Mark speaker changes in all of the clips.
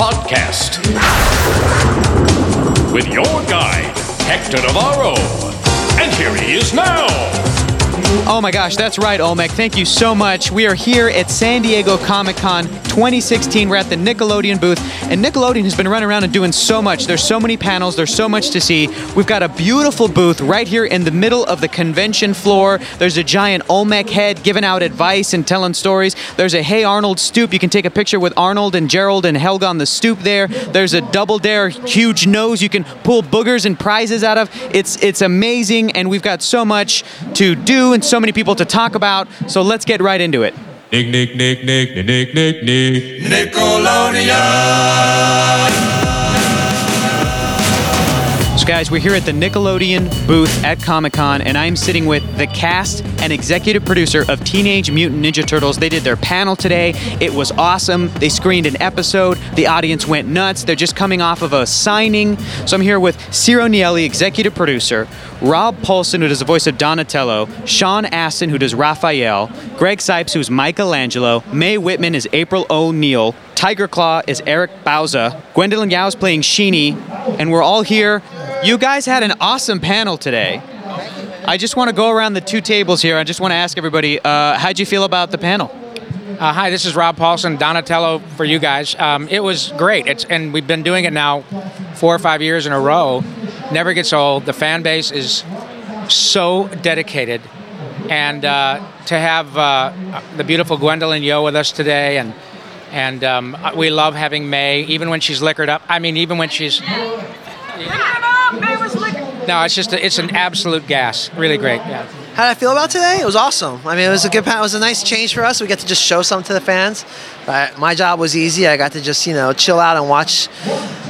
Speaker 1: podcast with your guide, Hector Navarro. And here he is now.
Speaker 2: Oh my gosh, that's right, Olmec. Thank you so much. We are here at San Diego Comic Con 2016. We're at the Nickelodeon booth, and Nickelodeon has been running around and doing so much. There's so many panels, there's so much to see. We've got a beautiful booth right here in the middle of the convention floor. There's a giant Olmec head giving out advice and telling stories. There's a Hey Arnold stoop. You can take a picture with Arnold and Gerald and Helga on the stoop there. There's a double dare huge nose you can pull boogers and prizes out of. It's it's amazing, and we've got so much to do and so many people to talk about. So let's get right into it.
Speaker 3: Nick, Nick, Nick, Nick, Nick, Nick, Nick, Nick.
Speaker 2: Guys, we're here at the Nickelodeon booth at Comic Con, and I'm sitting with the cast and executive producer of Teenage Mutant Ninja Turtles. They did their panel today. It was awesome. They screened an episode. The audience went nuts. They're just coming off of a signing. So, I'm here with Ciro Nieli, executive producer, Rob Paulsen, who does the voice of Donatello, Sean Astin, who does Raphael, Greg Cipes, who's Michelangelo, Mae Whitman is April O'Neil, Tiger Claw is Eric Bauza, Gwendoline Yeo is playing Sheeny, and we're all here. You guys had an awesome panel today. I just want to go around the two tables here. I just want to ask everybody, uh, how'd you feel about the panel?
Speaker 4: Uh, hi, this is Rob Paulsen, Donatello for you guys. Um, it was great, it's, and we've been doing it now four or five years in a row. Never gets old. The fan base is so dedicated, and uh, to have uh, the beautiful Gwendoline Yeo with us today, and and um, we love having Mae, even when she's liquored up. I mean, even when she's no, it's just a, it's an absolute gas. Really great. Yeah.
Speaker 5: How did I feel about today? It was awesome. I mean, it was a good. It was a nice change for us. We get to just show something to the fans. Uh, my job was easy. I got to just you know chill out and watch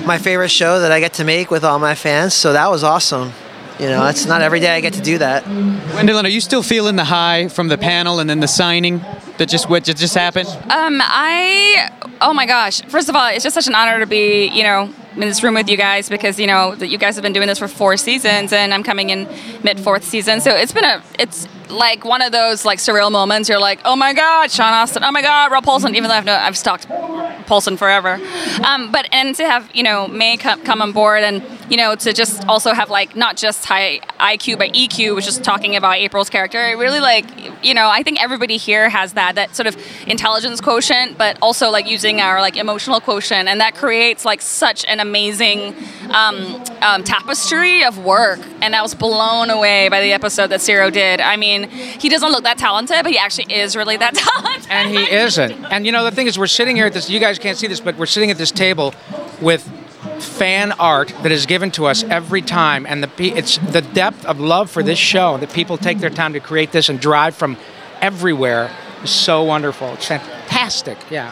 Speaker 5: my favorite show that I get to make with all my fans. So that was awesome. You know, it's not every day I get to do that.
Speaker 2: Gwendoline, are you still feeling the high from the panel and then the signing that just what just happened?
Speaker 6: Um, I, oh my gosh. First of all, it's just such an honor to be, you know, in this room with you guys because you know that you guys have been doing this for four seasons and I'm coming in mid fourth season. So it's been a, it's like one of those like surreal moments. You're like, oh my god, Sean Astin, oh my god, Rob Paulsen. Even though I've no, I've stalked Paulsen forever, um, but and to have you know Mae come, come on board and you know to just also have like not just high IQ but EQ, which is talking about April's character. It really like you know I think everybody here has that that sort of intelligence quotient, but also like using our like emotional quotient, and that creates like such an amazing um, um, tapestry of work. And I was blown away by the episode that Ciro did. I mean, he doesn't look that talented, but he actually is really that talented.
Speaker 4: and he isn't. And you know the thing is, we're sitting here at this. You guys can't see this, but we're sitting at this table with fan art that is given to us every time, and the it's the depth of love for this show that people take their time to create this and drive from everywhere is so wonderful. It's fantastic. Yeah.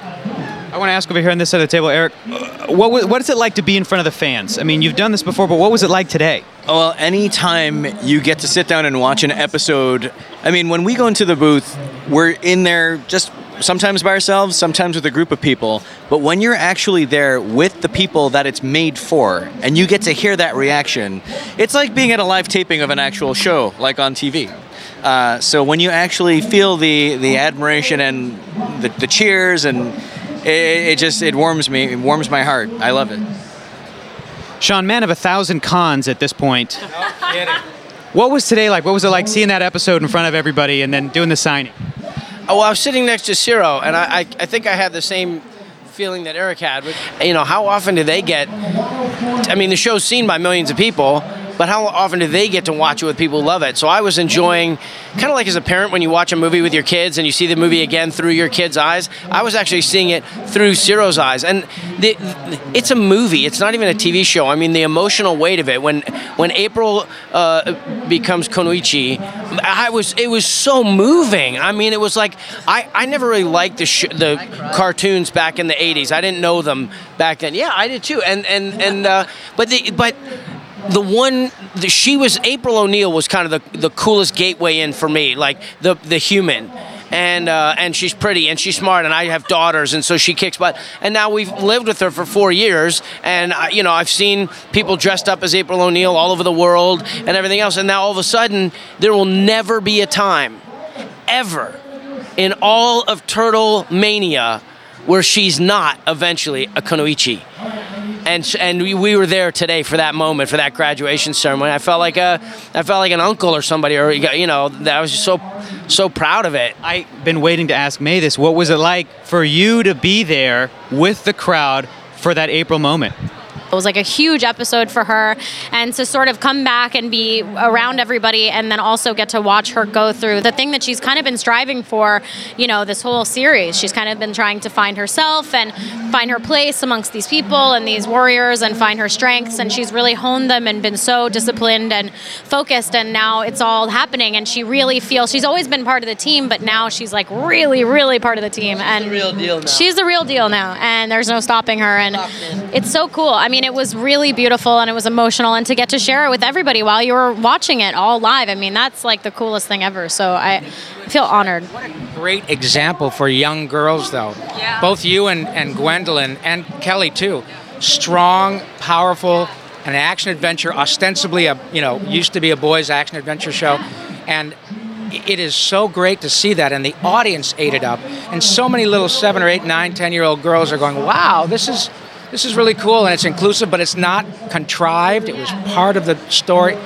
Speaker 2: I want to ask over here on this side of the table, Eric, uh, what what is it like to be in front of the fans? I mean, you've done this before, but what was it like today?
Speaker 7: Well, anytime you get to sit down and watch an episode, I mean, when we go into the booth, we're in there just sometimes by ourselves, sometimes with a group of people. But when you're actually there with the people that it's made for, and you get to hear that reaction, it's like being at a live taping of an actual show, like on TV. Uh, so when you actually feel the the admiration and the, the cheers and it, it just it warms me it warms my heart i love it
Speaker 2: Sean, man of a thousand cons at this point. What was today like? What was it like seeing that episode in front of everybody and then doing the signing?
Speaker 8: Oh, well, I was sitting next to Ciro, and I, I, I think I had the same feeling that Eric had. With, you know, how often do they get? I mean, the show's seen by millions of people, but how often do they get to watch it with people who love it? So I was enjoying, kind of like as a parent when you watch a movie with your kids and you see the movie again through your kids' eyes. I was actually seeing it through Ciro's eyes, and the, it's a movie. It's not even a TV show. I mean, the emotional weight of it when when April uh, becomes Kunoichi, I was it was so moving. I mean, it was like I, I never really liked the sh- the cartoons back in the '80s. I didn't know them back then. Yeah, I did too. And and and uh, but the but the one the, she was April O'Neil was kind of the the coolest gateway in for me, like the the human. And uh, and she's pretty and she's smart and I have daughters and so she kicks butt and now we've lived with her for four years and I, you know I've seen people dressed up as April O'Neil all over the world and everything else and now all of a sudden there will never be a time ever in all of Turtle Mania where she's not eventually a Kunoichi. And, and we, we were there today for that moment for that graduation ceremony. I felt like a I felt like an uncle or somebody or you know I was just so so proud of it.
Speaker 2: I've been waiting to ask Mae this. What was it like for you to be there with the crowd for that April moment?
Speaker 9: It was like a huge episode for her, and to sort of come back and be around everybody, and then also get to watch her go through the thing that she's kind of been striving for, you know, this whole series. She's kind of been trying to find herself and find her place amongst these people and these warriors and find her strengths, and she's really honed them and been so disciplined and focused, and now it's all happening, and she really feels she's always been part of the team, but now she's like really, really part of the team, and
Speaker 5: the real deal now.
Speaker 9: she's the real deal now, and there's no stopping her, and it's so cool. I mean, it was really beautiful and it was emotional, and to get to share it with everybody while you were watching it all live, I mean, that's like the coolest thing ever. So I feel honored.
Speaker 4: Great example for young girls, though.
Speaker 6: Yeah.
Speaker 4: Both you and, and Gwendoline and Kelly too. Strong, powerful, an action adventure, ostensibly a you know used to be a boys' action adventure show, and it is so great to see that, and the audience ate it up, and so many little seven or eight, nine, ten year old girls are going, "Wow, this is." This is really cool and it's inclusive, but it's not contrived. It was part of the story.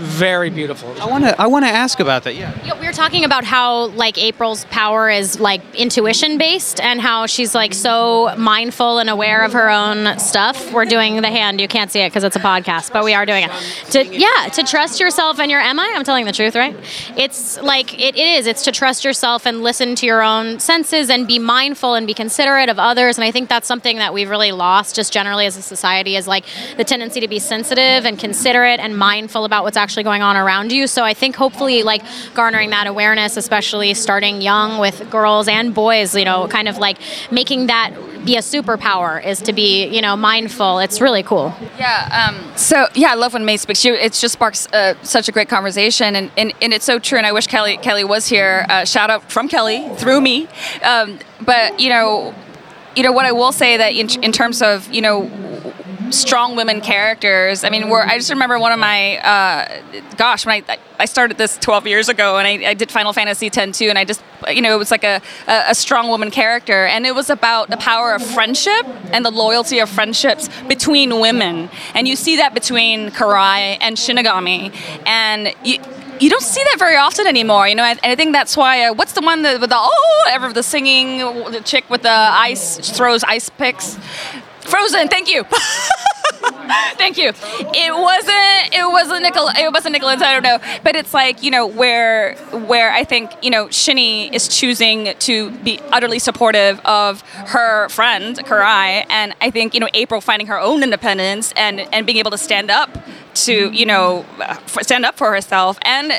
Speaker 4: Very beautiful.
Speaker 2: I want to. I want to ask about that. Yeah.
Speaker 9: Yeah, we were talking about how like April's power is like intuition based and how she's like so mindful and aware of her own stuff. We're doing the hand. You can't see it because it's a podcast, but we are doing it. To yeah, to trust yourself and your am I? I'm telling the truth, right? It's like it, it is. It's to trust yourself and listen to your own senses and be mindful and be considerate of others. And I think that's something that we've really lost just generally as a society is like the tendency to be sensitive and considerate and mindful about what's actually going on around you. So I think hopefully like garnering that awareness, especially starting young with girls and boys, you know, kind of like making that be a superpower is to be, you know, mindful. It's really cool.
Speaker 6: Yeah. Um, so yeah, I love when Mae speaks. She, it just sparks uh, such a great conversation, and, and, and it's so true. And I wish Kelly Kelly was here. Uh, shout out from Kelly through me. Um, but you know, you know what I will say that in, in terms of you know strong women characters. I mean, I just remember one of my, uh, gosh, when I, I started this 12 years ago and I, I did Final Fantasy X-2, and I just, you know, it was like a, a, a strong woman character. And it was about the power of friendship and the loyalty of friendships between women. And you see that between Karai and Shinigami. And you, you don't see that very often anymore, you know. And I think that's why. Uh, what's the one that, with the oh, ever the singing, the chick with the ice throws ice picks? Frozen. Thank you. Thank you. It wasn't. It wasn't Nickel. It wasn't Nicholas. I don't know. But it's like you know where where I think you know Shinny is choosing to be utterly supportive of her friend Karai, and I think you know April finding her own independence and and being able to stand up to you know stand up for herself and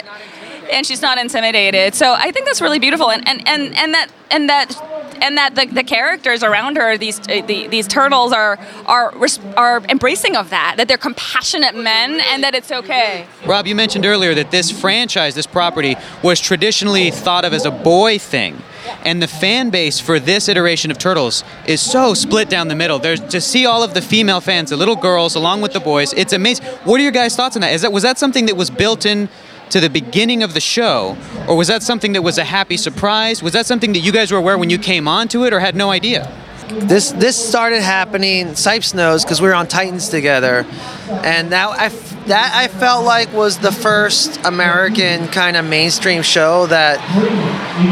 Speaker 6: and she's not intimidated. So I think that's really beautiful, and and and, and that and that and that the, the characters around her, these uh, the, these turtles, are are are embracing of that. That they're compassionate men, and that it's okay.
Speaker 2: Rob, you mentioned earlier that this franchise, this property, was traditionally thought of as a boy thing. And the fan base for this iteration of Turtles is so split down the middle. There's to see all of the female fans, the little girls, along with the boys. It's amazing. What are your guys' thoughts on that? Is that was that something that was built in to the beginning of the show, or was that something that was a happy surprise? Was that something that you guys were aware when you came onto it, or had no idea?
Speaker 5: This this started happening. Cipes knows because we were on Titans together, and that I that I felt like was the first American kind of mainstream show that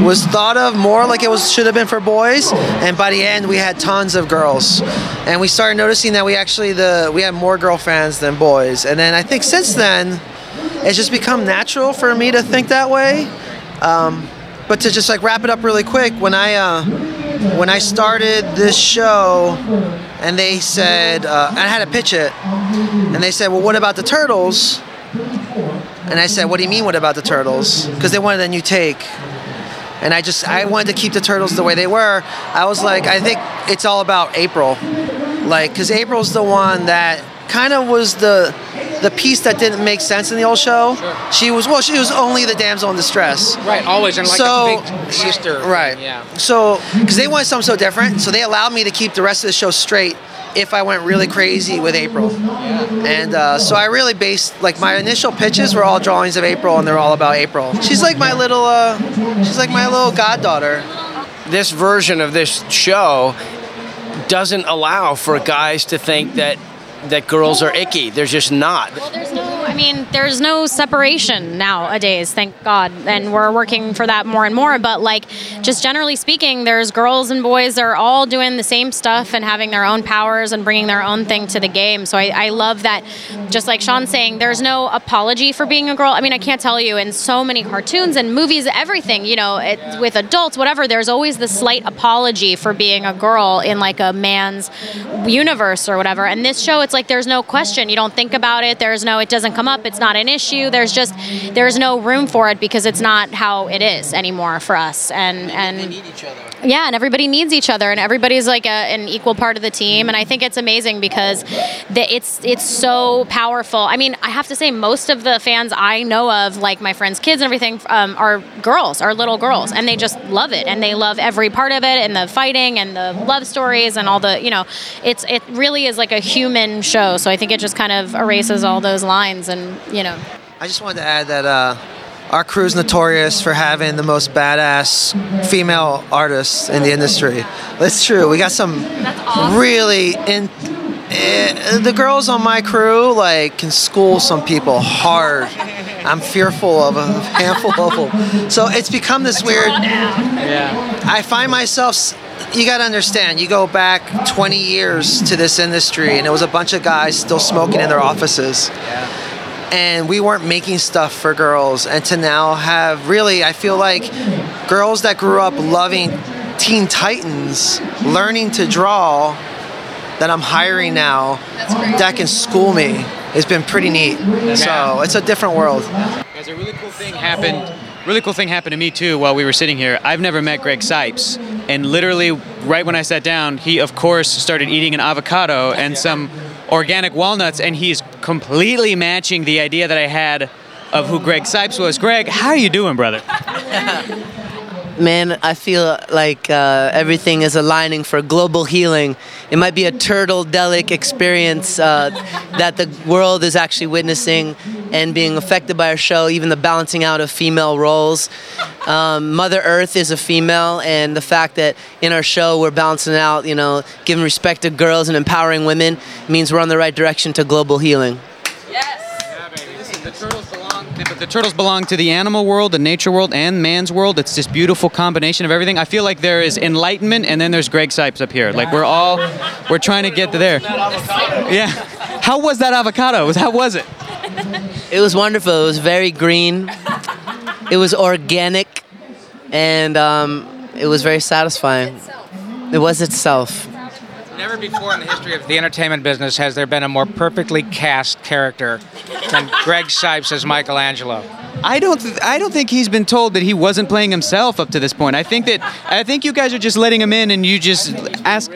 Speaker 5: was thought of more like it was should have been for boys. And by the end, we had tons of girls, and we started noticing that we actually the we had more girl fans than boys. And then I think since then, it's just become natural for me to think that way. Um, but to just like wrap it up really quick, when I uh, when I started this show, and they said uh, I had to pitch it, and they said, "Well, what about the turtles?" And I said, "What do you mean, what about the turtles?" Because they wanted a new take, and I just I wanted to keep the turtles the way they were. I was like, I think it's all about April, like because April's the one that kind of was the the piece that didn't make sense in the old show. She was well, she was only the damsel in distress.
Speaker 4: Right, always, and like
Speaker 5: So-
Speaker 4: a big sister.
Speaker 5: Right.
Speaker 4: Yeah.
Speaker 5: So, because they wanted something so different, so they allowed me to keep the rest of the show straight if I went really crazy with April. And uh, so I really based like my initial pitches were all drawings of April, and they're all about April. She's like my little, uh, she's like my little goddaughter.
Speaker 8: this version of this show doesn't allow for guys to think that that girls are icky. They're just not.
Speaker 9: Well, there's no. I mean, there's no separation nowadays, thank God, and we're working for that more and more. But like, just generally speaking, there's girls and boys are all doing the same stuff and having their own powers and bringing their own thing to the game. So I, I love that. Just like Sean's saying, there's no apology for being a girl. I mean, I can't tell you in so many cartoons and movies, everything, you know, it, with adults, whatever. There's always the slight apology for being a girl in like a man's universe or whatever. And this show, it's like there's no question. You don't think about it. There's no. It doesn't come up. It's not an issue. There's just there's no room for it because it's not how it is anymore for us. And and yeah, and everybody needs each other, and everybody's like a, an equal part of the team. And I think it's amazing because the, it's it's so powerful. I mean, I have to say, most of the fans I know of, like my friends' kids and everything, um, are girls, are little girls, and they just love it, and they love every part of it, and the fighting, and the love stories, and all the you know, it's it really is like a human show. So I think it just kind of erases all those lines, and you know.
Speaker 5: I just wanted to add that uh, our crew's notorious for having the most badass female artists in the industry. That's true. We got some really in. eh, the girls on my crew like can school some people hard. I'm fearful of a handful of them. So it's become this weird.
Speaker 4: Yeah.
Speaker 5: I find myself. S- You got to understand. You go back 20 years to this industry, and it was a bunch of guys still smoking in their offices Yeah. and we weren't making stuff for girls and to now have really i feel like girls that grew up loving teen titans learning to draw that i'm hiring now that can school me has been pretty neat so it's a different world
Speaker 2: Guys, a really cool thing happened. Really cool thing happened to me too while we were sitting here. I've never met Greg Cipes, and literally right when I sat down, he of course started eating an avocado and some organic walnuts, and he's completely matching the idea that I had of who Greg Cipes was. Greg, how are you doing, brother?
Speaker 10: Man, I feel like uh, everything is aligning for global healing. It might be a turtle-delic experience uh, that the world is actually witnessing and being affected by our show, even the balancing out of female roles. Um, Mother Earth is a female, and the fact that in our show we're balancing out, you know, giving respect to girls and empowering women means we're on the right direction to global healing.
Speaker 2: The The turtles belong to the animal world, the nature world, and man's world. It's this beautiful combination of everything. I feel like there is enlightenment, and then there's Greg Cipes up here. Like we're all, we're trying to get to there. Yeah. How was that avocado? How was it?
Speaker 10: It was wonderful. It was very green. It was organic, and um, it was very satisfying. It was itself.
Speaker 4: Never before in the history of the entertainment business has there been a more perfectly cast character than Greg Cipes as Michelangelo.
Speaker 2: I don't. Th- I don't think he's been told that he wasn't playing himself up to this point. I think that. I think you guys are just letting him in, and you just ask.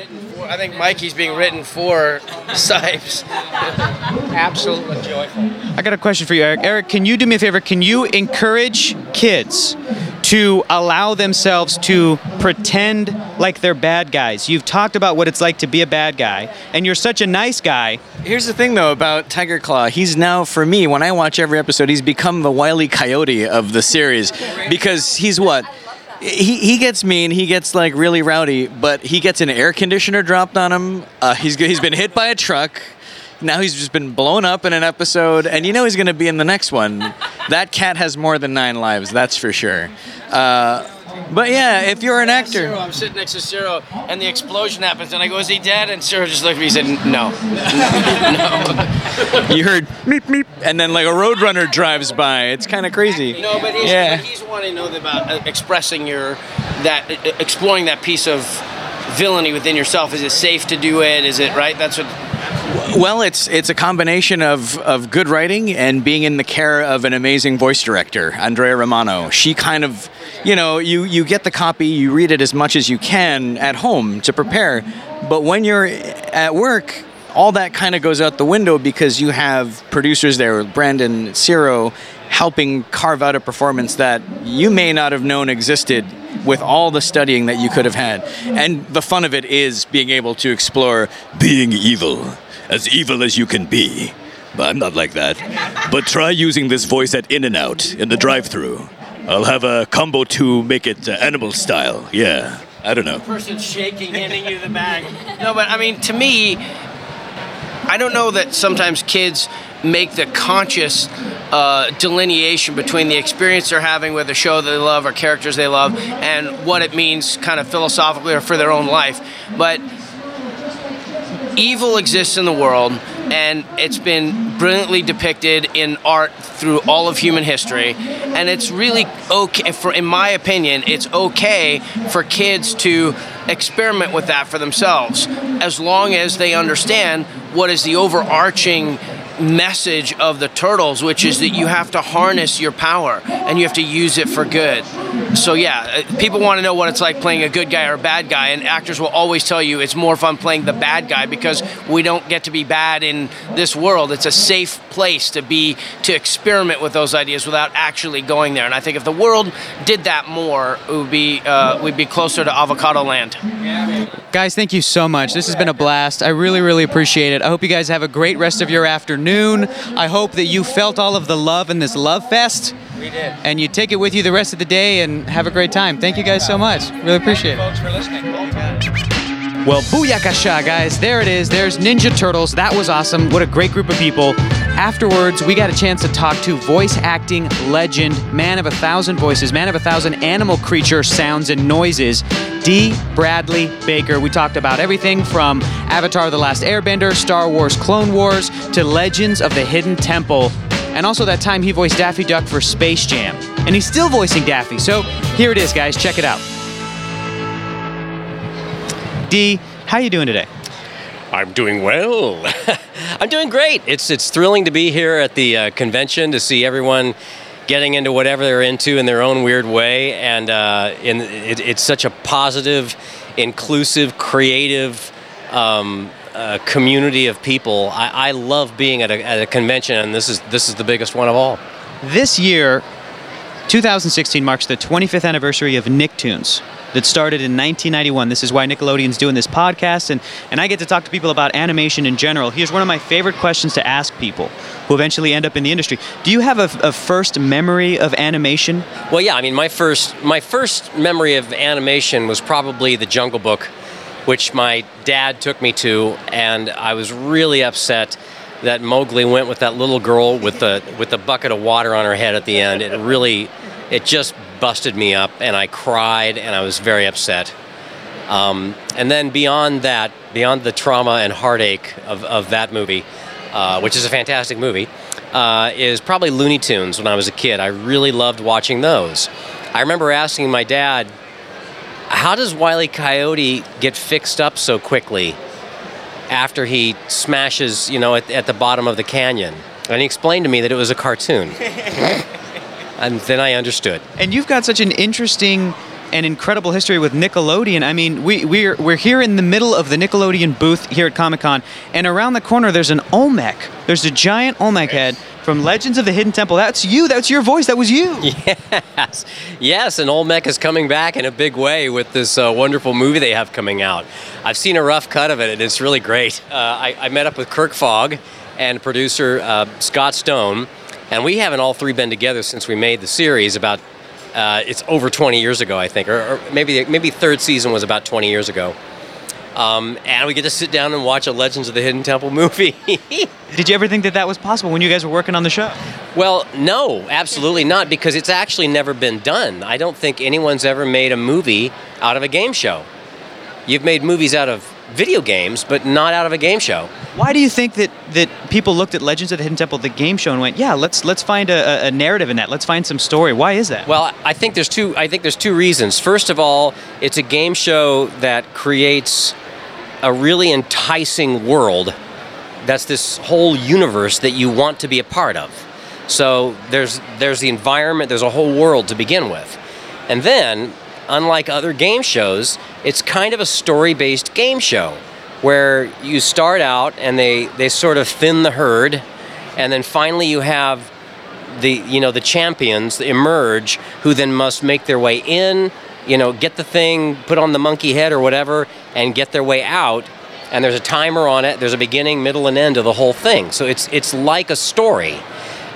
Speaker 8: I think Mikey's being written for Cipes.
Speaker 4: Absolutely joyful.
Speaker 2: I got a question for you, Eric. Eric, can you do me a favor? Can you encourage kids to allow themselves to pretend like they're bad guys? You've talked about what it's like to be a bad guy, and you're such a nice guy.
Speaker 7: Here's the thing, though, about Tiger Claw. He's now, for me, when I watch every episode, he's become the wily coyote of the series because he's what? He, he gets mean, he gets like really rowdy, but he gets an air conditioner dropped on him. Uh, he's, he's been hit by a truck. Now he's just been blown up in an episode, and you know he's going to be in the next one. That cat has more than nine lives, that's for sure. Uh, but yeah, if you're an actor.
Speaker 8: I'm sitting next to Ciro, and the explosion happens, and I go, "Is he dead?" And Ciro just looked at me and said, "No."
Speaker 7: you heard meep meep, and then like a roadrunner drives by. It's kind of crazy.
Speaker 8: No, but he's,
Speaker 7: yeah.
Speaker 8: but he's wanting to know about uh, expressing your that exploring that piece of villainy within yourself. Is it safe to do it? Is it right? That's what.
Speaker 7: Well, it's it's a combination of, of good writing and being in the care of an amazing voice director, Andrea Romano. She kind of, you know, you, you get the copy, you read it as much as you can at home to prepare, but when you're at work, all that kind of goes out the window because you have producers there, Brandon, Ciro, helping carve out a performance that you may not have known existed with all the studying that you could have had. And the fun of it is being able to explore
Speaker 1: Being evil. As evil as you can be. But I'm not like that. But try using this voice at In N Out in the drive through. I'll have a combo to make it uh, animal style. Yeah. I don't know.
Speaker 8: person's shaking, handing you the bag. No, but I mean, to me, I don't know that sometimes kids make the conscious uh, delineation between the experience they're having with a show they love or characters they love and what it means kind of philosophically or for their own life. But evil exists in the world and it's been brilliantly depicted in art through all of human history. And it's really okay for in my opinion it's okay for kids to experiment with that for themselves as long as they understand what is the overarching message of the turtles which is that you have to harness your power and you have to use it for good so yeah uh, people want to know what it's like playing a good guy or a bad guy and actors will always tell you it's more fun playing the bad guy because we don't get to be bad in this world it's a safe place to be to experiment with those ideas without actually going there and i think if the world did that more it would be uh, we'd be closer to avocado land
Speaker 2: Guys, thank you so much. This has been a blast. I really, really appreciate it. I hope you guys have a great rest of your afternoon. I hope that you felt all of the love in this love fest.
Speaker 8: we did
Speaker 2: And you take it with you the rest of the day and have a great time. Thank you guys so much. Really appreciate it.
Speaker 8: folks for listening
Speaker 2: Well, booyakasha, guys. There it is. There's Ninja Turtles. That was awesome. What a great group of people. Afterwards, we got a chance to talk to voice acting legend, man of a thousand voices, man of a thousand animal creature sounds and noises, Dee Bradley Baker. We talked about everything from Avatar The Last Airbender, Star Wars Clone Wars, to Legends of the Hidden Temple, and also that time he voiced Daffy Duck for Space Jam. And he's still voicing Daffy. So here it is, guys. Check it out. Dee, how you doing today?
Speaker 11: I'm doing well. I'm doing great. It's it's thrilling to be here at the uh, convention to see everyone getting into whatever they're into in their own weird way, and uh, in, it, it's such a positive, inclusive, creative. Um, uh, community of people. I, I love being at a, at a convention, and this is this is the biggest one of all.
Speaker 2: This year, 2016 marks the 25th anniversary of Nicktoons that started in 1991. This is why Nickelodeon's doing this podcast, and, and I get to talk to people about animation in general. Here's one of my favorite questions to ask people who eventually end up in the industry. Do you have a, a first memory of animation?
Speaker 11: Well, yeah. I mean, my first my first memory of animation was probably The Jungle Book, which my dad took me to, and I was really upset that Mowgli went with that little girl with the with the bucket of water on her head at the end. It really, it just busted me up, and I cried, and I was very upset. Um, and then beyond that, beyond the trauma and heartache of, of that movie, uh, which is a fantastic movie, uh, is probably Looney Tunes when I was a kid. I really loved watching those. I remember asking my dad, how does Wiley. Coyote get fixed up so quickly after he smashes, you know, at, at the bottom of the canyon? And he explained to me that it was a cartoon. and then I understood.
Speaker 2: And you've got such an interesting and incredible history with Nickelodeon. I mean, we, we're, we're here in the middle of the Nickelodeon booth here at Comic Con, and around the corner there's an Olmec. There's a giant Olmec head from Legends of the Hidden Temple. That's you. That's your voice. That was you.
Speaker 11: Yes, yes, and Olmec is coming back in a big way with this uh, wonderful movie they have coming out. I've seen a rough cut of it, and it's really great. Uh, I, I met up with Kirk Fogg and producer uh, Scott Stone, and we haven't all three been together since we made the series. About uh, it's over 20 years ago, I think, or, or maybe maybe third season was about 20 years ago. Um, and we get to sit down and watch a Legends of the Hidden Temple movie.
Speaker 2: Did you ever think that that was possible when you guys were working on the show?
Speaker 11: Well, no, absolutely not, because it's actually never been done. I don't think anyone's ever made a movie out of a game show. You've made movies out of video games, but not out of a game show.
Speaker 2: Why do you think that, that people looked at Legends of the Hidden Temple, the game show, and went, "Yeah, let's let's find a, a narrative in that. Let's find some story." Why is that?
Speaker 11: Well, I think there's two. I think there's two reasons. First of all, it's a game show that creates a really enticing world. That's this whole universe that you want to be a part of. So there's there's the environment. There's a whole world to begin with, and then, unlike other game shows, it's kind of a story-based game show where you start out and they, they sort of thin the herd and then finally you have the you know the champions emerge who then must make their way in you know get the thing put on the monkey head or whatever and get their way out. And there's a timer on it there's a beginning middle and end of the whole thing. So it's it's like a story.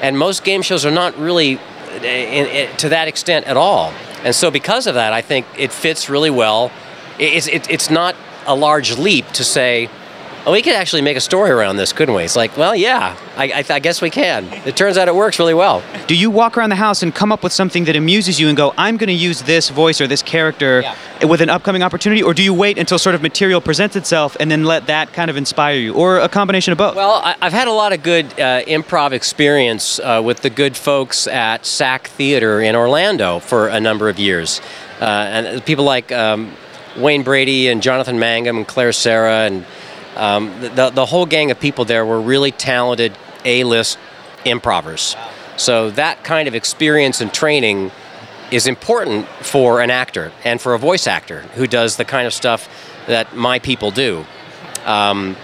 Speaker 11: And most game shows are not really in, in, to that extent at all and so because of that i think it fits really well it's it, it's not a large leap to say. Oh, we could actually make a story around this, couldn't we? It's like, well, yeah, I, I, I guess we can. It turns out it works really well.
Speaker 2: Do you walk around the house and come up with something that amuses you and go, I'm going to use this voice or this character with an upcoming opportunity? Or do you wait until sort of material presents itself and then let that kind of inspire you? Or a combination of both?
Speaker 11: Well, I, I've had a lot of good uh, improv experience uh, with the good folks at SAK Theater in Orlando for a number of years. Uh, and people like um, Wayne Brady and Jonathan Mangum and Clare Sera and um, the, the whole gang of people there were really talented A-list improvers. So that kind of experience and training is important for an actor and for a voice actor who does the kind of stuff that my people do. Um,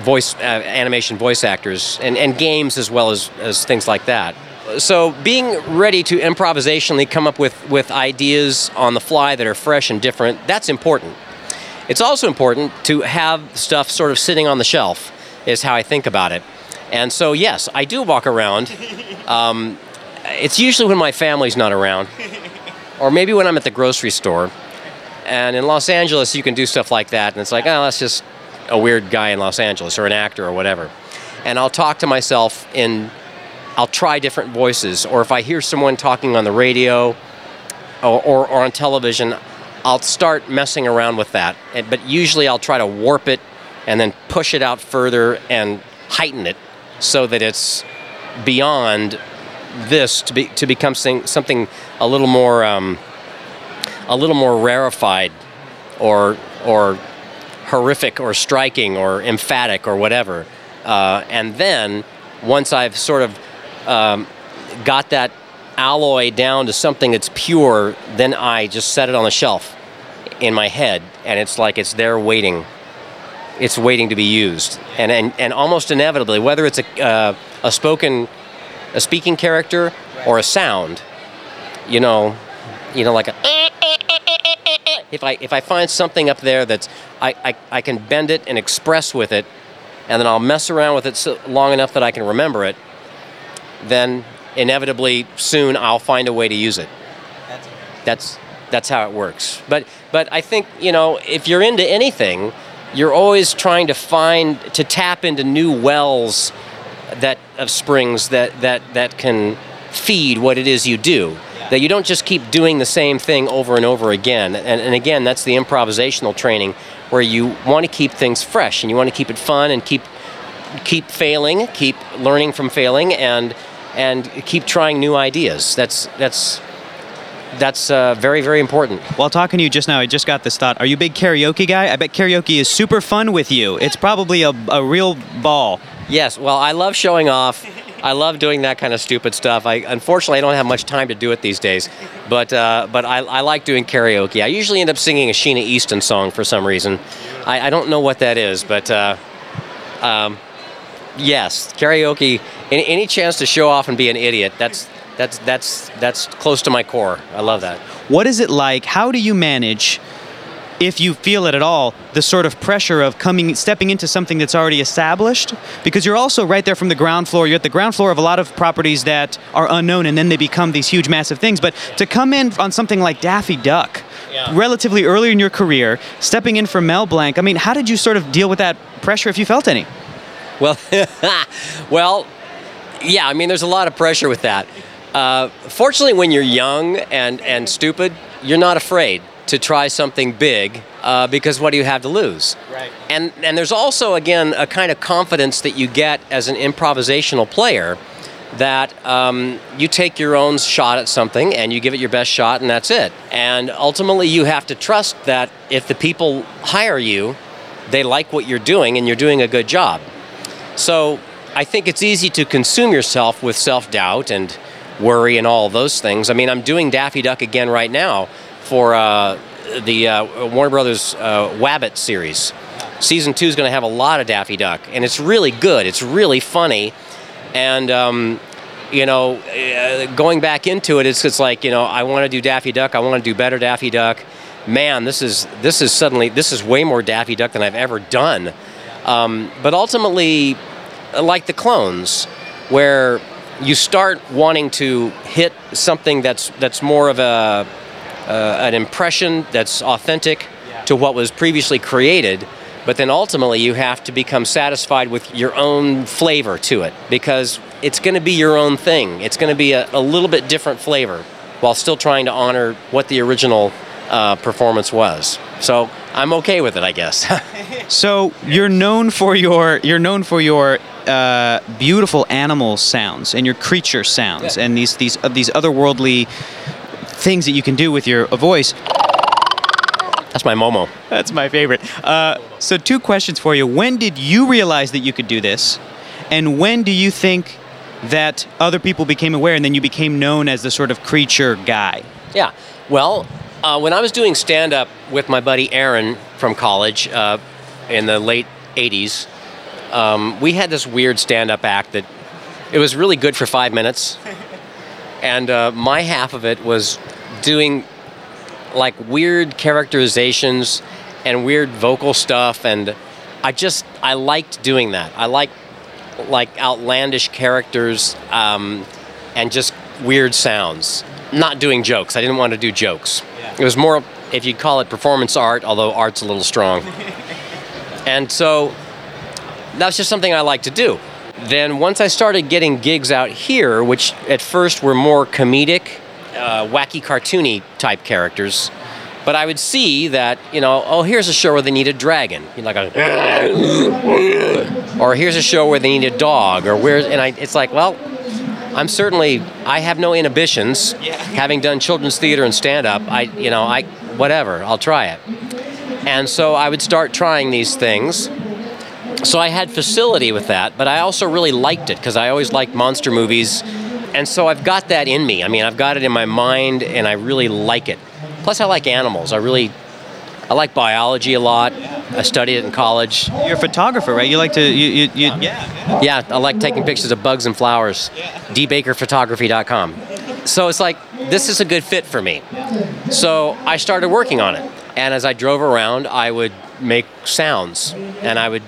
Speaker 11: voice, uh, animation voice actors, and, and games as well as, as things like that. So being ready to improvisationally come up with, with ideas on the fly that are fresh and different, that's important. It's also important to have stuff sort of sitting on the shelf, is how I think about it. And so, yes, I do walk around. Um, it's usually when my family's not around, or maybe when I'm at the grocery store. And in Los Angeles, you can do stuff like that, and it's like, oh, that's just a weird guy in Los Angeles, or an actor, or whatever. And I'll talk to myself in, I'll try different voices, or if I hear someone talking on the radio or, or, or on television, I'll start messing around with that. But usually I'll try to warp it and then push it out further and heighten it so that it's beyond this to be to become something, a little more um, a little more rarefied or or horrific or striking or emphatic or whatever. Uh, and then once I've sort of um, got that alloy down to something that's pure, then I just set it on the shelf in my head, and it's like it's there waiting. It's waiting to be used, and and, and almost inevitably, whether it's a uh, a spoken, a speaking character or a sound, you know, you know, like a. If I if I find something up there that's I, I, I can bend it and express with it, and then I'll mess around with it so long enough that I can remember it, then inevitably soon I'll find a way to use it. That's that's how it works. But but I think you know if you're into anything, you're always trying to find to tap into new wells that of springs that that that can feed what it is you do. That you don't just keep doing the same thing over and over again. And, and again, that's the improvisational training where you want to keep things fresh and you want to keep it fun and keep keep failing, keep learning from failing, and and keep trying new ideas. That's that's that's uh, very very important.
Speaker 2: While talking to you just now, I just got this thought. Are you a big karaoke guy? I bet karaoke is super fun with you. It's probably a, a real ball.
Speaker 11: Yes, well, I love showing off. I love doing that kind of stupid stuff. I unfortunately I don't have much time to do it these days, but uh, but I, I like doing karaoke. I usually end up singing a Sheena Easton song for some reason. I, I don't know what that is, but uh, um, yes, karaoke. Any, any chance to show off and be an idiot? That's that's that's that's close to my core. I love that.
Speaker 2: What is it like? How do you manage, if you feel it at all, the sort of pressure of coming, stepping into something that's already established? Because you're also right there from the ground floor. You're at the ground floor of a lot of properties that are unknown, and then they become these huge, massive things. But to come in on something like Daffy Duck, relatively early in your career, stepping in for Mel Blanc. I mean, how did you sort of deal with that pressure, if you felt any?
Speaker 11: Well, well, yeah. I mean, there's a lot of pressure with that. Uh, fortunately, when you're young and and stupid, you're not afraid to try something big uh, because what do you have to lose?
Speaker 4: Right.
Speaker 11: And and there's also again a kind of confidence that you get as an improvisational player that um, you take your own shot at something and you give it your best shot and that's it. And ultimately, you have to trust that if the people hire you, they like what you're doing and you're doing a good job. So I think it's easy to consume yourself with self doubt and worry and all those things. I mean, I'm doing Daffy Duck again right now for uh, the uh, Warner Brothers uh, Wabbit series. Season two is going to have a lot of Daffy Duck, and it's really good. It's really funny, and um, you know, uh, going back into it, it's, it's like you know, I want to do Daffy Duck. I want to do better Daffy Duck. Man, this is this is suddenly this is way more Daffy Duck than I've ever done. Um, but ultimately, like the clones, where you start wanting to hit something that's that's more of a uh, an impression that's authentic, to what was previously created. But then ultimately, you have to become satisfied with your own flavor to it because it's going to be your own thing. It's going to be a, a little bit different flavor while still trying to honor what the original uh, performance was. So I'm okay with it, I guess.
Speaker 2: So you're known for your you're known for your uh, beautiful animal sounds and your creature sounds and these these uh, these otherworldly things that you can do with your voice.
Speaker 11: That's my Momo.
Speaker 2: That's my favorite. Uh, so two questions for you. When did you realize that you could do this, and when do you think that other people became aware and then you became known as the sort of creature guy?
Speaker 11: Yeah. Well, uh, when I was doing stand up with my buddy Aaron from college uh, in the late 80s, um, we had this weird stand up act that it was really good for five minutes. And uh, my half of it was doing like weird characterizations and weird vocal stuff. And I just, I liked doing that. I like like outlandish characters um, and just weird sounds. Not doing jokes. I didn't want to do jokes. It was more, if you'd call it performance art, although art's a little strong. and so that's just something I like to do. Then once I started getting gigs out here, which at first were more comedic, uh, wacky, cartoony type characters, but I would see that you know, oh, here's a show where they need a dragon, you know, like a, or here's a show where they need a dog, or where, and I, it's like, well, I'm certainly, I have no inhibitions. Having done children's theater and stand up, I, you know, I, whatever, I'll try it. And so I would start trying these things. So I had facility with that, but I also really liked it because I always liked monster movies. And so I've got that in me. I mean, I've got it in my mind and I really like it. Plus, I like animals. I really, I like biology a lot. I studied it in college.
Speaker 2: You're a photographer, right? You like to, you, you, you yeah.
Speaker 11: Yeah, I like taking pictures of bugs and flowers. dbakerphotography.com. So it's like, this is a good fit for me. So I started working on it. And as I drove around, I would make sounds. And I would,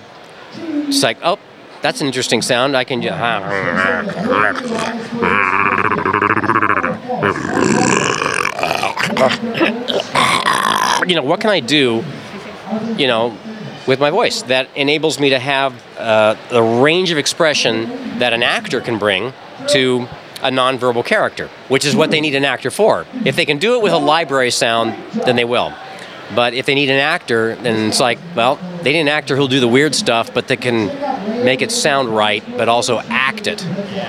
Speaker 11: it's like, oh, that's an interesting sound. I can just. You know, what can I do, you know, with my voice that enables me to have uh, the range of expression that an actor can bring to a nonverbal character, which is what they need an actor for. If they can do it with a library sound, then they will. But if they need an actor, then it's like, well, they need an actor who'll do the weird stuff, but that can make it sound right, but also act it.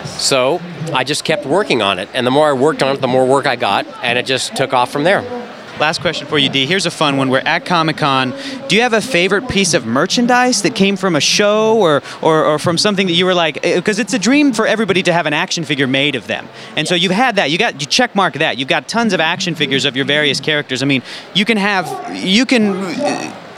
Speaker 11: So I just kept working on it. And the more I worked on it, the more work I got, and it just took off from there.
Speaker 2: Last question for you, Dee. Here's a fun one. We're at Comic Con. Do you have a favorite piece of merchandise that came from a show or, or, or from something that you were like, eh, because it's a dream for everybody to have an action figure made of them. And so you've had that. You got you check mark that. You've got tons of action figures of your various characters. I mean, you can have you can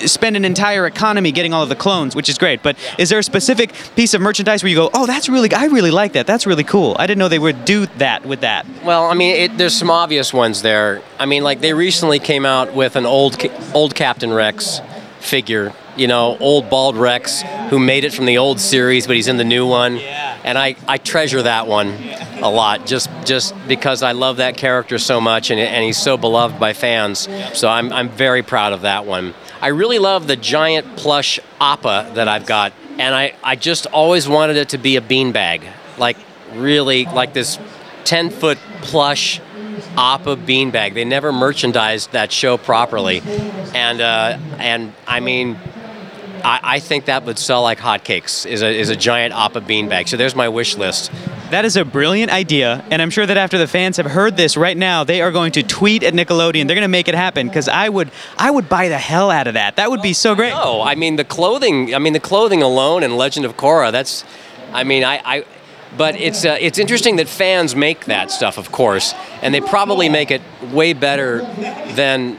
Speaker 2: spend an entire economy getting all of the clones, which is great. But is there a specific piece of merchandise where you go, oh, that's really, I really like that. That's really cool. I didn't know they would do that with that.
Speaker 11: Well, I mean, it, there's some obvious ones there. I mean, like they recently came out with an old old Captain Rex figure. You know, old bald Rex who made it from the old series, but he's in the new one. And I, I treasure that one a lot, just just because I love that character so much, and, and he's so beloved by fans. So I'm I'm very proud of that one. I really love the giant plush Appa that I've got, and I, I just always wanted it to be a beanbag, like really like this 10 foot plush Appa beanbag. They never merchandised that show properly, and uh, and I mean. I, I think that would sell like hotcakes. Is a is a giant Appa beanbag. So there's my wish list.
Speaker 2: That is a brilliant idea, and I'm sure that after the fans have heard this right now, they are going to tweet at Nickelodeon. They're going to make it happen because I would, I would buy the hell out of that. That would be so great.
Speaker 11: No, I mean the clothing. I mean the clothing alone and Legend of Korra. That's, I mean I. I but it's uh, it's interesting that fans make that stuff, of course, and they probably make it way better than,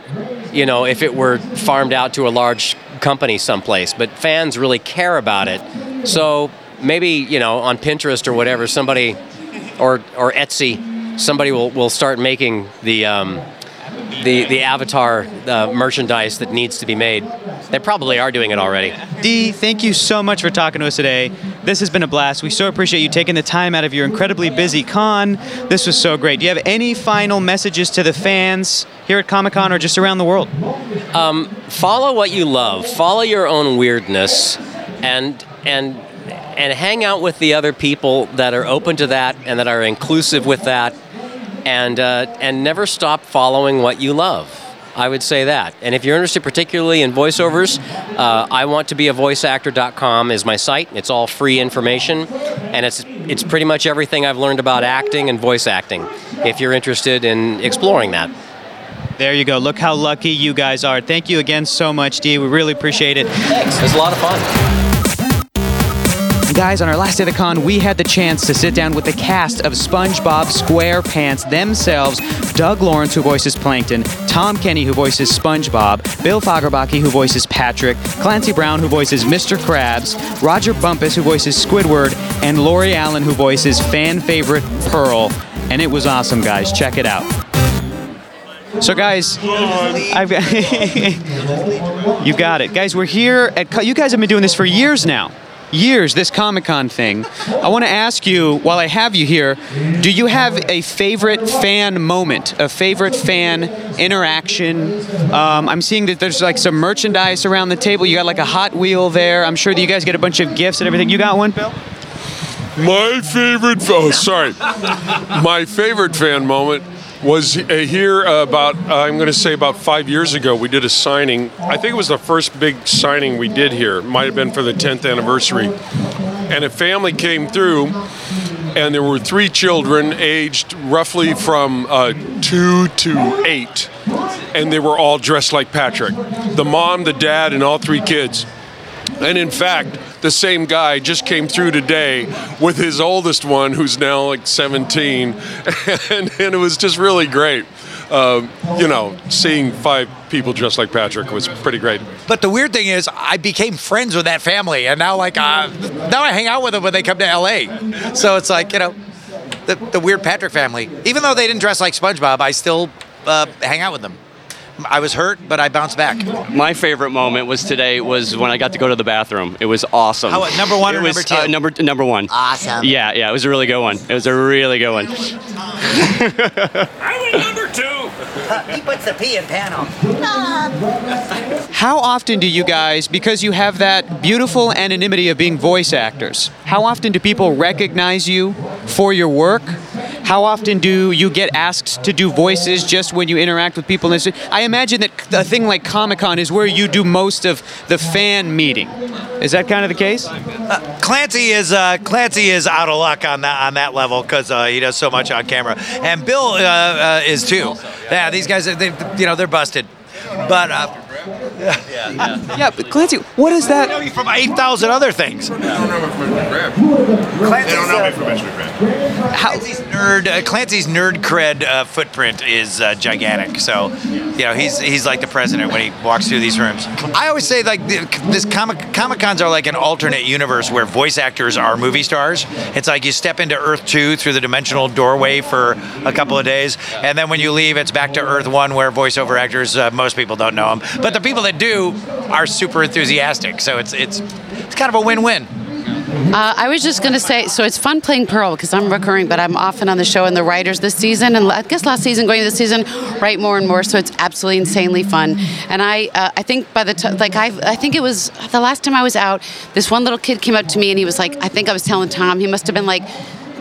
Speaker 11: you know, if it were farmed out to a large company someplace. But fans really care about it, so maybe you know on Pinterest or whatever, somebody, or or Etsy, somebody will, will start making the. Um, the, the avatar uh, merchandise that needs to be made. They probably are doing it already.
Speaker 2: Dee, thank you so much for talking to us today. This has been a blast. We so appreciate you taking the time out of your incredibly busy con. This was so great. Do you have any final messages to the fans here at Comic Con or just around the world?
Speaker 11: Um, follow what you love. Follow your own weirdness, and and and hang out with the other people that are open to that and that are inclusive with that, and uh, and never stop following what you love. I would say that. And if you're interested particularly in voiceovers, uh, I want to be a voiceactor.com is my site. It's all free information, and it's it's pretty much everything I've learned about acting and voice acting. If you're interested in exploring that.
Speaker 2: There you go. Look how lucky you guys are. Thank you again so much, Dee. We really appreciate it.
Speaker 11: Thanks. It was a lot of fun.
Speaker 2: Guys, on our last day of the con, we had the chance to sit down with the cast of SpongeBob SquarePants themselves. Doug Lawrence, who voices Plankton, Tom Kenny, who voices SpongeBob, Bill Fagerbakke, who voices Patrick, Clancy Brown, who voices Mr. Krabs, Rodger Bumpass, who voices Squidward, and Lori Alan, who voices fan favorite Pearl. And it was awesome, guys. Check it out. So, guys, I've you got it, guys. We're here at. You guys have been doing this for years now. Years, this Comic Con thing. I want to ask you, while I have you here, do you have a favorite fan moment, a favorite fan interaction? Um, I'm seeing that there's like some merchandise around the table. You got like a Hot Wheel there. I'm sure that you guys get a bunch of gifts and everything. You got one, Bill?
Speaker 12: My favorite, oh, sorry. My favorite fan moment was uh, here about, I'm going to say about five years ago. We did a signing. I think it was the first big signing we did here. Might have been for the 10th anniversary. And a family came through, and there were three children aged roughly from uh, two to eight. And they were all dressed like Patrick the mom, the dad, and all three kids. And in fact, the same guy just came through today with his oldest one, who's now like 17, and, and it was just really great. Uh, you know, seeing five people dressed like Patrick was pretty great.
Speaker 13: But the weird thing is, I became friends with that family, and now like uh, now I hang out with them when they come to LA. So it's like you know, the, the weird Patrick family. Even though they didn't dress like SpongeBob, I still uh, hang out with them. I was hurt, but I bounced back.
Speaker 14: My favorite moment was today was when I got to go to the bathroom. It was awesome.
Speaker 13: How- number one
Speaker 14: It
Speaker 13: or
Speaker 14: was,
Speaker 13: number two?
Speaker 14: uh, number number one.
Speaker 10: Awesome.
Speaker 14: Yeah, yeah, it was a really good one. It was a really good one. I went number two.
Speaker 10: he puts the pee in panel.
Speaker 2: How often do you guys, because you have that beautiful anonymity of being voice actors, how often do people recognize you for your work? How often do you get asked to do voices just when you interact with people? I imagine that a thing like Comic Con is where you do most of the fan meeting. Is that kind of the case?
Speaker 13: Clancy is uh, Clancy is out of luck on that on that level because uh, he does so much on camera, and Bill uh, uh, is too. Yeah, these guys, they, you know, they're busted. But uh, yeah,
Speaker 2: yeah, but Clancy, what is that?
Speaker 13: I know you from eight thousand other things.
Speaker 15: They don't know me from Mystery Crab.
Speaker 13: Clancy's nerd uh, Clancy's nerd cred uh, footprint is uh, gigantic. So, you know, he's he's like the president when he walks through these rooms. I always say like the, this comic comic cons are like an alternate universe where voice actors are movie stars. It's like you step into Earth two through the dimensional doorway for a couple of days, and then when you leave, it's back to Earth one where voiceover actors uh, most people don't know them, but the people that do are super enthusiastic. So it's it's it's kind of a win-win.
Speaker 16: Uh, I was just going to say, so it's fun playing Pearl because I'm recurring, but I'm often on the show and the writers this season, and I guess last season, going into this season, write more and more. So it's absolutely insanely fun. And I, uh, I think by the time, like I, I think it was the last time I was out, this one little kid came up to me and he was like, I think I was telling Tom, he must have been like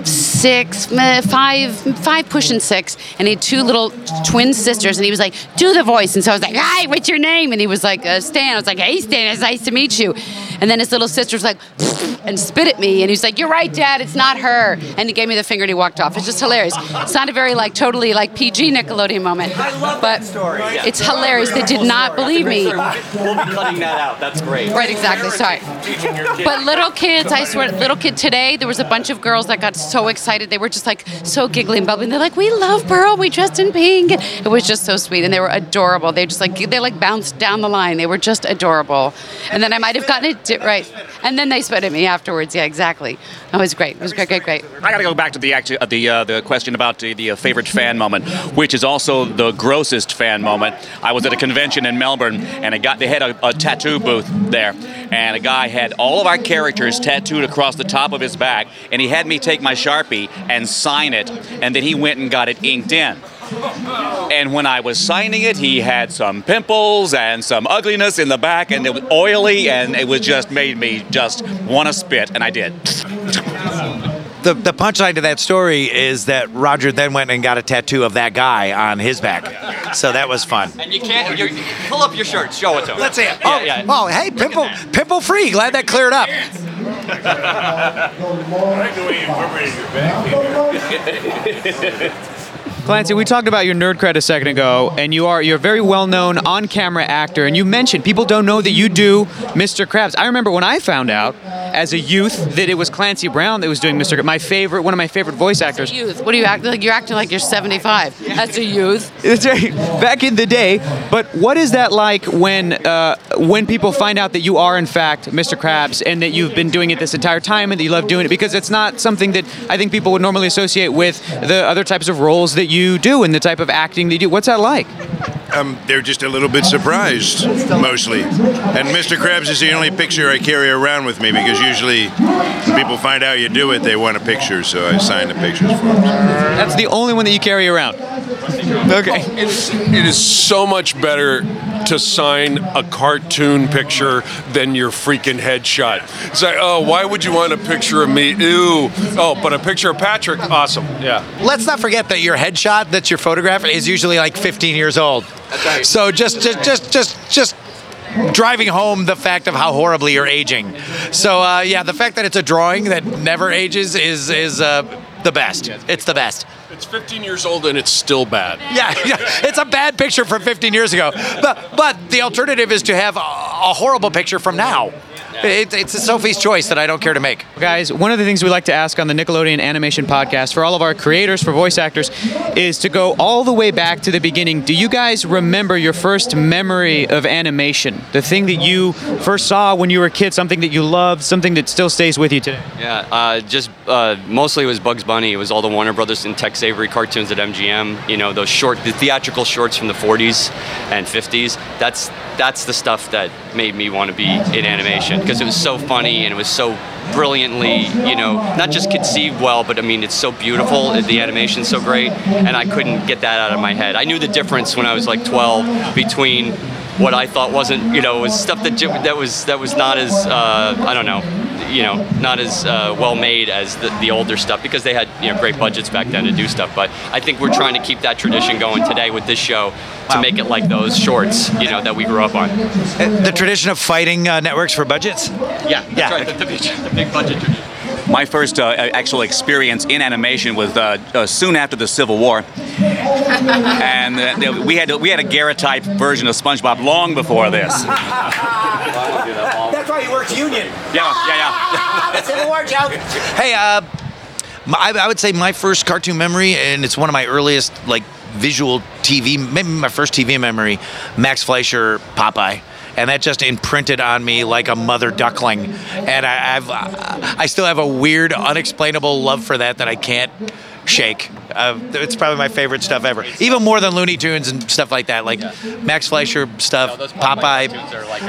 Speaker 16: six, meh, five, five pushing six, and he had two little twin sisters, and he was like, "Do the voice," and so I was like, "Hi, what's your name?" And he was like, uh, "Stan." I was like, "Hey, Stan, it's nice to meet you." And then his little sister was like, and spit at me, and he's like, "You're right, Dad, it's not her." And he gave me the finger, and he walked off. It's just hilarious. It's not a very like totally like PG Nickelodeon moment, I love but it's hilarious. They did not believe me.
Speaker 7: We'll be cutting that out. That's great.
Speaker 16: Right, exactly. Sorry. But little kids, I swear, little kid today, there was a bunch of girls that got so excited. They were just like so giggly and bubbly. They're like, "We love Pearl. We dressed in pink." It was just so sweet, and they were adorable. They just like they like bounced down the line. They were just adorable. And then I might have gotten it right. And then they spit at me afterwards. Yeah, exactly. That was great. It was great, great, great.
Speaker 17: I got to go back to the uh, the uh, the question about the, the uh, favorite fan moment, which is also the grossest fan moment. I was at a convention in Melbourne, and a guy they had a, a tattoo booth there, and a guy had all of our characters tattooed across the top of his back, and he had me take my sharpie and sign it, and then he went and got it inked in. And when I was signing it, he had some pimples and some ugliness in the back, and it was oily, and it was just made me just want to spit, and I did.
Speaker 13: The, the punchline to that story is that Rodger then went and got a tattoo of that guy on his back. So that was fun.
Speaker 14: And you can't. You're, pull up your shirt. Show it to him.
Speaker 13: Let's see it. Oh,
Speaker 14: yeah.
Speaker 13: oh, hey, pimple, pimple free. Glad that cleared up.
Speaker 2: Clancy, we talked about your nerd cred a second ago, and you are you're a very well known on camera actor, and you mentioned people don't know that you do Mr. Krabs. I remember when I found out as a youth that it was Clancy Brown that was doing Mr. Krabs, my favorite, one of my favorite voice actors.
Speaker 16: Youth. What do you act like? You're acting like you're 75. That's a youth.
Speaker 2: It's right, back in the day. But what is that like when uh, when people find out that you are in fact Mr. Krabs and that you've been doing it this entire time and that you love doing it? Because it's not something that I think people would normally associate with the other types of roles that you do and the type of acting that you do. What's that like?
Speaker 15: Um, they're just a little bit surprised, mostly. And Mr. Krabs is the only picture I carry around with me because usually when people find out you do it, they want a picture, so I sign the pictures for them.
Speaker 2: That's the only one that you carry around. Okay.
Speaker 12: It's, it is so much better to sign a cartoon picture than your freaking headshot. It's like, oh, why would you want a picture of me? Ew. Oh, but a picture of Patrick, awesome. Yeah.
Speaker 13: Let's not forget that your headshot, that's your photograph, is usually like 15 years old. So just, just, just, just, just driving home the fact of how horribly you're aging. So uh, yeah, the fact that it's a drawing that never ages is is uh, the best. It's the best.
Speaker 12: It's 15 years old and it's still bad.
Speaker 13: Yeah, yeah, it's a bad picture from 15 years ago. But but the alternative is to have a, a horrible picture from now. It, it's a Sophie's choice that I don't care to make.
Speaker 2: Guys, one of the things we like to ask on the Nickelodeon Animation Podcast for all of our creators, for voice actors, is to go all the way back to the beginning. Do you guys remember your first memory of animation? The thing that you first saw when you were a kid, something that you loved, something that still stays with you today?
Speaker 14: Yeah, uh, just uh, mostly it was Bugs Bunny. It was all the Warner Brothers and Tex Avery cartoons at MGM. You know, those short, the theatrical shorts from the 40s and 50s. That's that's the stuff that made me want to be in animation because it was so funny and it was so brilliantly, you know, not just conceived well, but I mean, it's so beautiful. The animation's so great, and I couldn't get that out of my head. I knew the difference when I was like 12 between what I thought wasn't, you know, was stuff that that was that was not as uh, I don't know, you know, not as uh, well made as the, the older stuff because they had you know great budgets back then to do stuff. But I think we're trying to keep that tradition going today with this show to make it like those shorts, you know, that we grew up on.
Speaker 13: Uh, The tradition of fighting uh, networks for budgets.
Speaker 14: Yeah, that's right. The, the, big, the big budget tradition.
Speaker 17: My first uh, actual experience in animation was uh, uh, soon after the Civil War, and uh, we had we had a Garrett type version of SpongeBob long before this.
Speaker 13: That's why he works union.
Speaker 17: Yeah, yeah, yeah.
Speaker 13: Civil War joke. Hey, uh, my, I I would say my first cartoon memory, and it's one of my earliest like visual TV, maybe my first TV memory, Max Fleischer, Popeye. And that just imprinted on me like a mother duckling, and I, I've I still have a weird, unexplainable love for that that I can't shake. Uh, it's probably my favorite stuff ever, even more than Looney Tunes and stuff like that. Like Max Fleischer stuff, Popeye.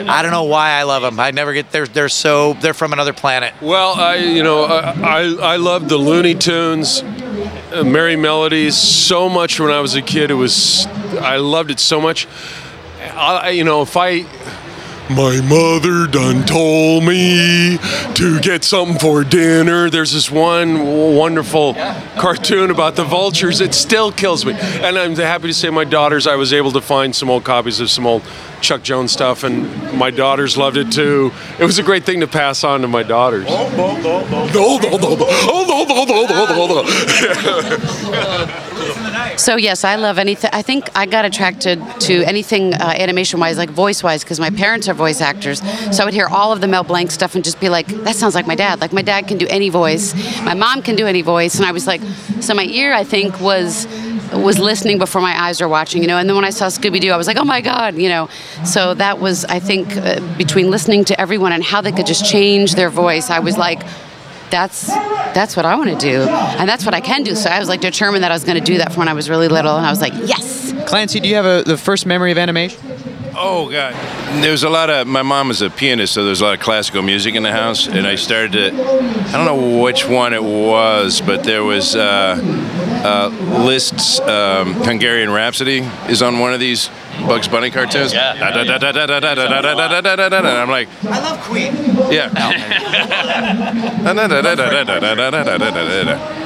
Speaker 13: I don't know why I love them. I never get they're they're so they're from another planet.
Speaker 12: Well, I you know I I, I loved the Looney Tunes, uh, Merrie Melodies so much when I was a kid. It was I loved it so much. I, you know if I. My mother done told me to get something for dinner. There's this one wonderful cartoon about the vultures. It still kills me. And I'm happy to say my daughters, I was able to find some old copies of some old Chuck Jones stuff, and my daughters loved it too. It was a great thing to pass on to my daughters.
Speaker 16: So yes, I love anything. I think I got attracted to anything uh, animation-wise, like voice-wise, because my parents are voice actors. So I would hear all of the Mel Blanc stuff and just be like, "That sounds like my dad." Like my dad can do any voice, my mom can do any voice, and I was like, so my ear, I think, was was listening before my eyes were watching, you know. And then when I saw Scooby Doo, I was like, "Oh my God," you know. So that was, I think, uh, between listening to everyone and how they could just change their voice, I was like that's that's what I want to do, and that's what I can do. So I was like determined that I was going to do that from when I was really little, and I was like, yes.
Speaker 2: Clancy, do you have a, the first memory of animation?
Speaker 15: Oh God, there was a lot of. My mom was a pianist, so there's a lot of classical music in the house, and I started to. I don't know which one it was, but there was uh, uh, Liszt's um, Hungarian Rhapsody is on one of these Bugs Bunny cartoons. Yeah. I'm like,
Speaker 13: I love Queen.
Speaker 15: yeah.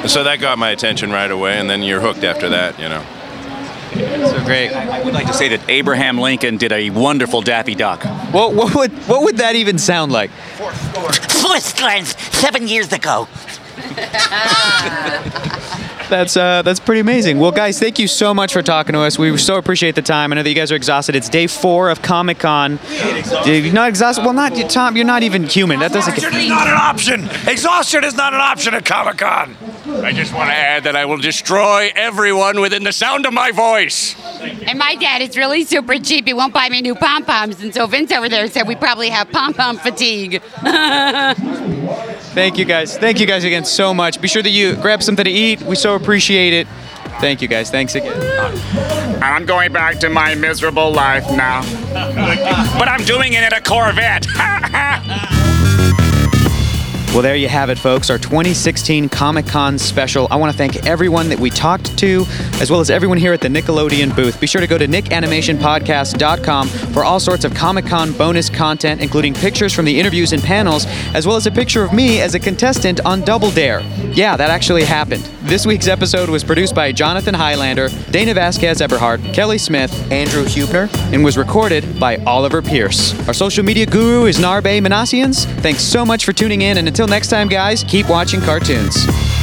Speaker 15: And so that got my attention right away, and then you're hooked after that, you know.
Speaker 2: So great.
Speaker 17: I would like to say that Abraham Lincoln did a wonderful Daffy Duck.
Speaker 2: What, what would what would that even sound like?
Speaker 18: Switzerland, seven years ago.
Speaker 2: That's uh, that's pretty amazing. Well, guys, thank you so much for talking to us. We so appreciate the time. I know that you guys are exhausted. It's day four of Comic Con. You're not exhausted. Well, not Tom. You're not even human. That doesn't.
Speaker 13: Exhaustion is not an option. Exhaustion is not an option at Comic Con.
Speaker 17: I just want to add that I will destroy everyone within the sound of my voice.
Speaker 19: And my dad is really super cheap. He won't buy me new pom poms. And so Vince over there said we probably have pom pom fatigue.
Speaker 2: Thank you guys. Thank you guys again so much. Be sure that you grab something to eat. We so appreciate it. Thank you guys. Thanks again.
Speaker 17: I'm going back to my miserable life now. but I'm doing it in a Corvette.
Speaker 2: Well, there you have it, folks. Our 2016 Comic Con special. I want to thank everyone that we talked to, as well as everyone here at the Nickelodeon booth. Be sure to go to nickanimationpodcast.com for all sorts of Comic Con bonus content, including pictures from the interviews and panels, as well as a picture of me as a contestant on Double Dare. Yeah, that actually happened. This week's episode was produced by Jonathan Highlander, Dana Vasquez Eberhardt, Kelly Smith, Andrew Hubner, and was recorded by Oliver Pierce. Our social media guru is Narbe Manassians. Thanks so much for tuning in, and until next time, guys, keep watching cartoons.